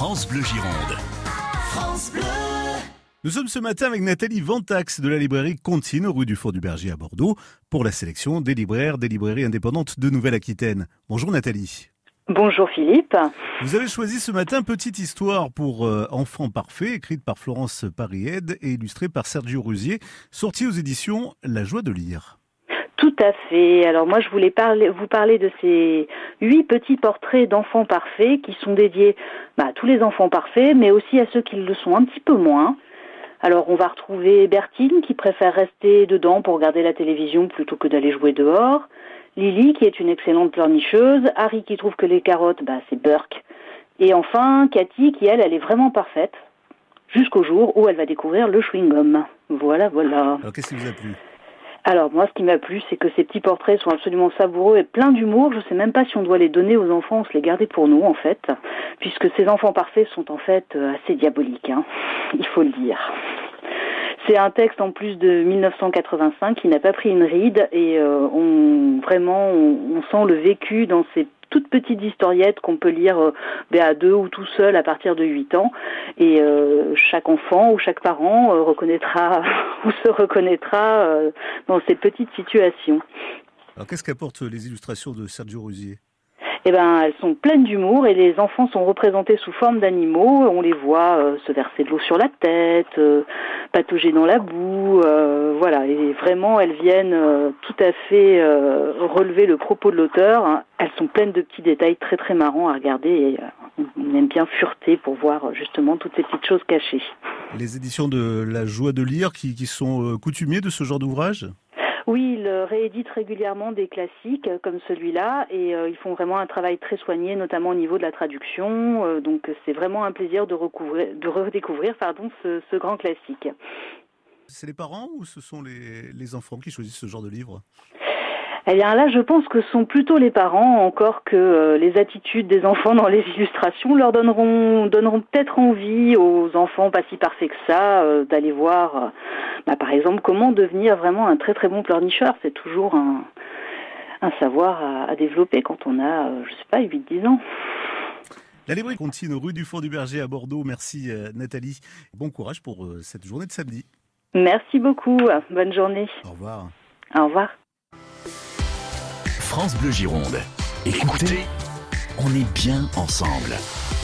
France Bleu Gironde. France Bleu. Nous sommes ce matin avec Nathalie Ventax de la librairie Contine, rue du Fort du Berger à Bordeaux, pour la sélection des libraires des librairies indépendantes de Nouvelle-Aquitaine. Bonjour Nathalie. Bonjour Philippe. Vous avez choisi ce matin Petite histoire pour euh, enfants parfaits, écrite par Florence Pariède et illustrée par Sergio Rusier, sortie aux éditions La Joie de lire. Tout à fait. Alors moi, je voulais vous parler de ces huit petits portraits d'enfants parfaits qui sont dédiés bah, à tous les enfants parfaits, mais aussi à ceux qui le sont un petit peu moins. Alors on va retrouver Bertine qui préfère rester dedans pour regarder la télévision plutôt que d'aller jouer dehors. Lily qui est une excellente pleurnicheuse. Harry qui trouve que les carottes, bah, c'est Burke. Et enfin Cathy qui elle, elle est vraiment parfaite jusqu'au jour où elle va découvrir le chewing-gum. Voilà, voilà. Alors qu'est-ce qui vous a plu? Alors moi, ce qui m'a plu, c'est que ces petits portraits sont absolument savoureux et pleins d'humour. Je ne sais même pas si on doit les donner aux enfants ou se les garder pour nous, en fait, puisque ces enfants parfaits sont en fait euh, assez diaboliques, hein. il faut le dire. C'est un texte en plus de 1985 qui n'a pas pris une ride et euh, on vraiment on, sent le vécu dans ces toutes petites historiettes qu'on peut lire euh, ben, à deux ou tout seul à partir de 8 ans et euh, chaque enfant ou chaque parent reconnaîtra ou se reconnaîtra dans ces petites situations. Alors qu'est-ce qu'apportent les illustrations de Sergio Rusier eh ben, elles sont pleines d'humour et les enfants sont représentés sous forme d'animaux. On les voit euh, se verser de l'eau sur la tête, euh, patauger dans la boue, euh, voilà. Et vraiment, elles viennent euh, tout à fait relever le propos de l'auteur. Hein. Elles sont pleines de petits détails très très marrants à regarder et on aime bien fureter pour voir justement toutes ces petites choses cachées. Les éditions de La Joie de lire qui, qui sont coutumiers de ce genre d'ouvrage? Oui, ils rééditent régulièrement des classiques euh, comme celui-là et euh, ils font vraiment un travail très soigné, notamment au niveau de la traduction. Euh, donc c'est vraiment un plaisir de, de redécouvrir pardon, ce, ce grand classique. C'est les parents ou ce sont les, les enfants qui choisissent ce genre de livre? Eh bien là, je pense que ce sont plutôt les parents, encore que euh, les attitudes des enfants dans les illustrations leur donneront, donneront peut-être envie aux enfants pas si parfaits que ça euh, d'aller voir, bah, par exemple, comment devenir vraiment un très très bon pleurnicheur? C'est toujours un, un savoir à, à, développer quand on a, je sais pas, 8-10 ans. La librairie continue rue du Fort du Berger à Bordeaux. Merci Nathalie. Bon courage pour cette journée de samedi. Merci beaucoup. Bonne journée. Au revoir. Au revoir. France Bleu Gironde. Écoutez, on est bien ensemble.